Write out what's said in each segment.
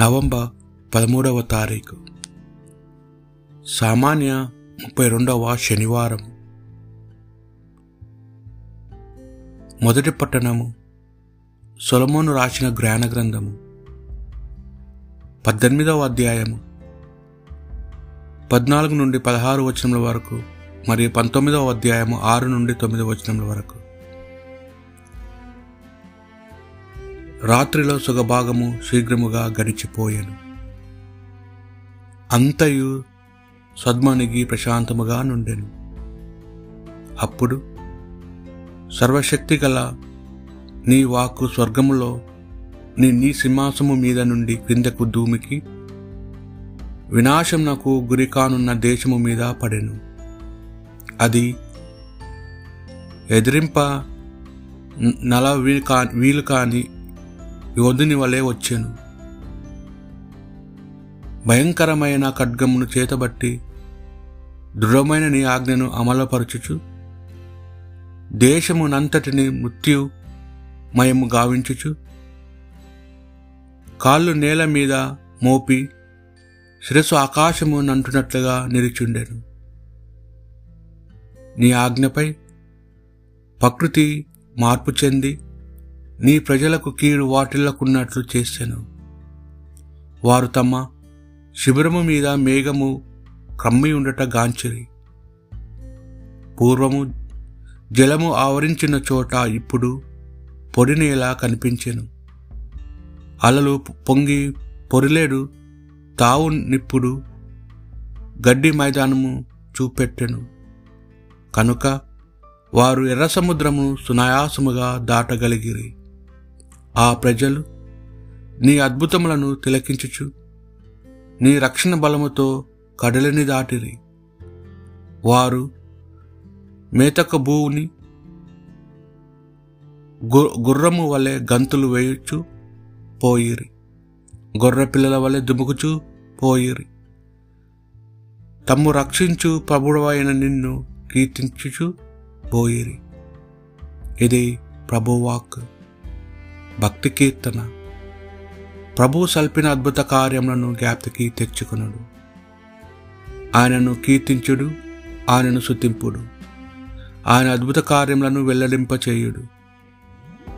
November పదమూడవ తారీఖు. సామాన్య ముప్పై రెండవ శనివారం. మొదటి పట్టణము సొలమోను రాసిన జ్ఞాన గ్రంథము పద్దెనిమిదవ అధ్యాయము. పద్నాలుగు నుండి పదహారు వచనముల వరకు మరియు పంతొమ్మిదవ అధ్యాయము ఆరు నుండి తొమ్మిది వచనముల వరకు. రాత్రిలో సుఖభాగము శీఘ్రముగా గడిచిపోయాను. అంతయు సద్మనిగి ప్రశాంతముగా నుండెను. అప్పుడు సర్వశక్తి గల నీ వాక్కు స్వర్గములో నీ నీ సింహాసము మీద నుండి క్రిందకు దూమికి వినాశం నాకు గురికానున్న దేశము మీద పడెను. అది ఎదిరింప నల వీలు కా వీలు కాని యోధుని వలె వచ్చాను. భయంకరమైన ఖడ్గమును చేతబట్టి దృఢమైన నీ ఆజ్ఞను అమలుపరచుచు దేశమునంతటిని మృత్యు మయము గావించుచు కాళ్ళు నేల మీద మోపి శిరస్సు ఆకాశము నంటున్నట్లుగా నిలిచుండెను. నీ ఆజ్ఞపై ప్రకృతి మార్పు చెంది నీ ప్రజలకు కీడు వాటిల్లకున్నట్లు చేశాను. వారు తమ శిబిరము మీద మేఘము కమ్మి ఉండట గాంచిరి. పూర్వము జలము ఆవరించిన చోట ఇప్పుడు పొడి నేల కనిపించెను. అలలు పొంగి పొరిలేడు తావు నిప్పుడు గడ్డి మైదానము చూపెట్టెను. కనుక వారు ఎర్ర సముద్రము సునాయాసముగా దాటగలిగిరి. ఆ ప్రజలు నీ అద్భుతములను తిలకించుచు నీ రక్షణ బలముతో కడలిని దాటిరి. వారు మేతక భూని గుర్రము వలె గంతులు వేయుచు పోయిరి. గొర్రె పిల్లల వలె దుముకుచూ పోయిరి. తమ్ము రక్షించు ప్రభుడవైన నిన్ను కీర్తించుచు పోయిరి. ఇది ప్రభువాక్ భక్తి కీర్తన. ప్రభు సల్పిన అద్భుత కార్యములను జ్ఞాప్తికి తెచ్చుకునుడు. ఆయనను కీర్తించుడు ఆయనను శుతింపుడు ఆయన అద్భుత కార్యములను వెల్లడింపచేయుడు.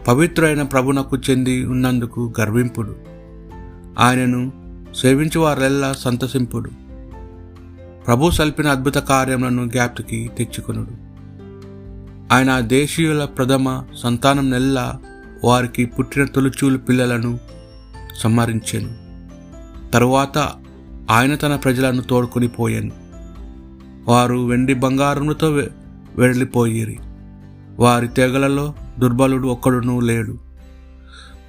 పవిత్రైన ప్రభునకు చెంది ఉన్నందుకు గర్వింపుడు. ఆయనను సేవించు వారెల్లా సంతసింపుడు. ప్రభు సల్పిన అద్భుత కార్యములను జ్ఞాప్తికి తెచ్చుకునుడు. ఆయన దేశీయుల ప్రథమ సంతానం నెల్లా వారికి పుట్టిన తొలుచూలు పిల్లలను సంహరించాను. తరువాత ఆయన తన ప్రజలను తోడుకొని పోయాను. వారు వెండి బంగారములతో వెళ్ళిపోయిరి వారి తెగలలో దుర్బలుడు ఒక్కడును లేడు.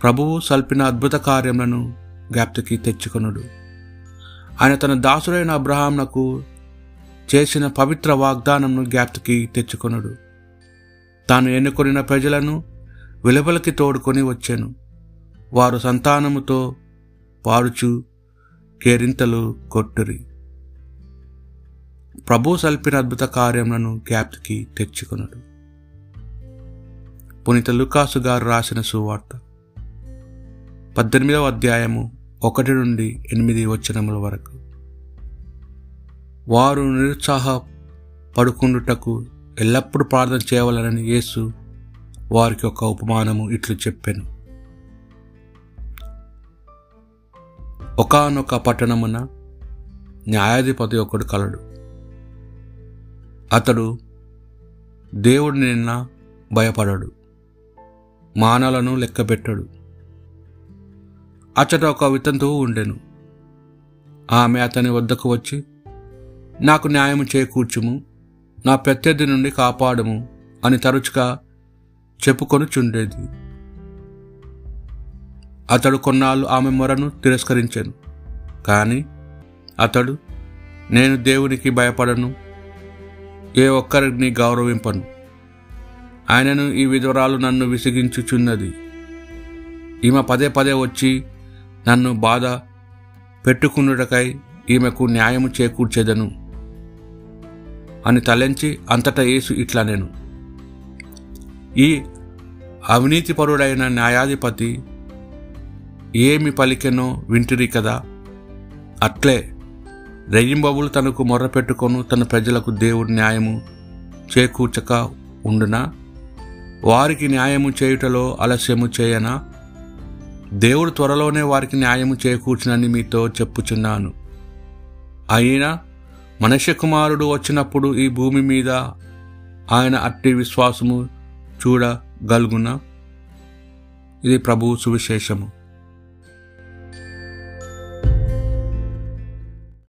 ప్రభువు సల్పిన అద్భుత కార్యములను జ్ఞాప్తికి తెచ్చుకొనుడు. ఆయన తన దాసుడైన అబ్రహాంనకు చేసిన పవిత్ర వాగ్దానంను జ్ఞాప్తికి తెచ్చుకొనుడు. తాను ఎన్నుకొనిన ప్రజలను వెలువలకి తోడుకొని వచ్చాను. వారు సంతానముతో పారుచు కేరింతలు కొట్టురి. ప్రభు సల్పిన అద్భుత కార్యములను జ్ఞాప్తికి తెచ్చుకున్నాడు పునీత లుకాసు గారు రాసిన సువార్త. పద్దెనిమిదవ అధ్యాయము ఒకటి నుండి ఎనిమిది వచనముల వరకు. వారు నిరుత్సాహ పడుకుండుటకు ఎల్లప్పుడూ ప్రార్థన చేయవలనని యేసు వారికి ఒక ఉపమానము ఇట్లు చెప్పాను. ఒకనొక పట్టణమున న్యాయాధిపతి ఒకడు కలడు. అతడు దేవుడు నిన్న భయపడడు మానలను లెక్కబెట్టడు అచ్చట ఒక వితంతువు ఉండెను. ఆమె అతని వద్దకు వచ్చి నాకు న్యాయం చేకూర్చుము నా ప్రత్యర్థి నుండి కాపాడము అని తరచుగా చెప్పుకొనుచుండేది. అతడు కొన్నాళ్ళు ఆమె మొరను తిరస్కరించాను. కానీ అతడు నేను దేవునికి భయపడను ఏ ఒక్కరిని గౌరవింపను. ఆయనను ఈ విధవరాలు నన్ను విసిగించుచున్నది. ఈమె పదే పదే వచ్చి నన్ను బాధ పెట్టుకున్నటకై ఈమెకు న్యాయము చేకూర్చేదను అని తలంచి అంతటా యేసు ఇట్లా నేను ఈ అవినీతిపరుడైన న్యాయాధిపతి ఏమి పలికెనో వింటిరి కదా. అట్లే రెయ్యింబవులు తనకు మొర్రపెట్టుకొను తన ప్రజలకు దేవుడి న్యాయము చేకూర్చక ఉండునా? వారికి న్యాయము చేయుటలో ఆలస్యము చేయనా? దేవుడు త్వరలోనే వారికి న్యాయము చేకూర్చునని మీతో చెప్పుచున్నాను. అయినా మనుష్య కుమారుడు వచ్చినప్పుడు ఈ భూమి మీద ఆయన అట్టి విశ్వాసము చూడగలుగునా ఇది ప్రభు సువిశేషము.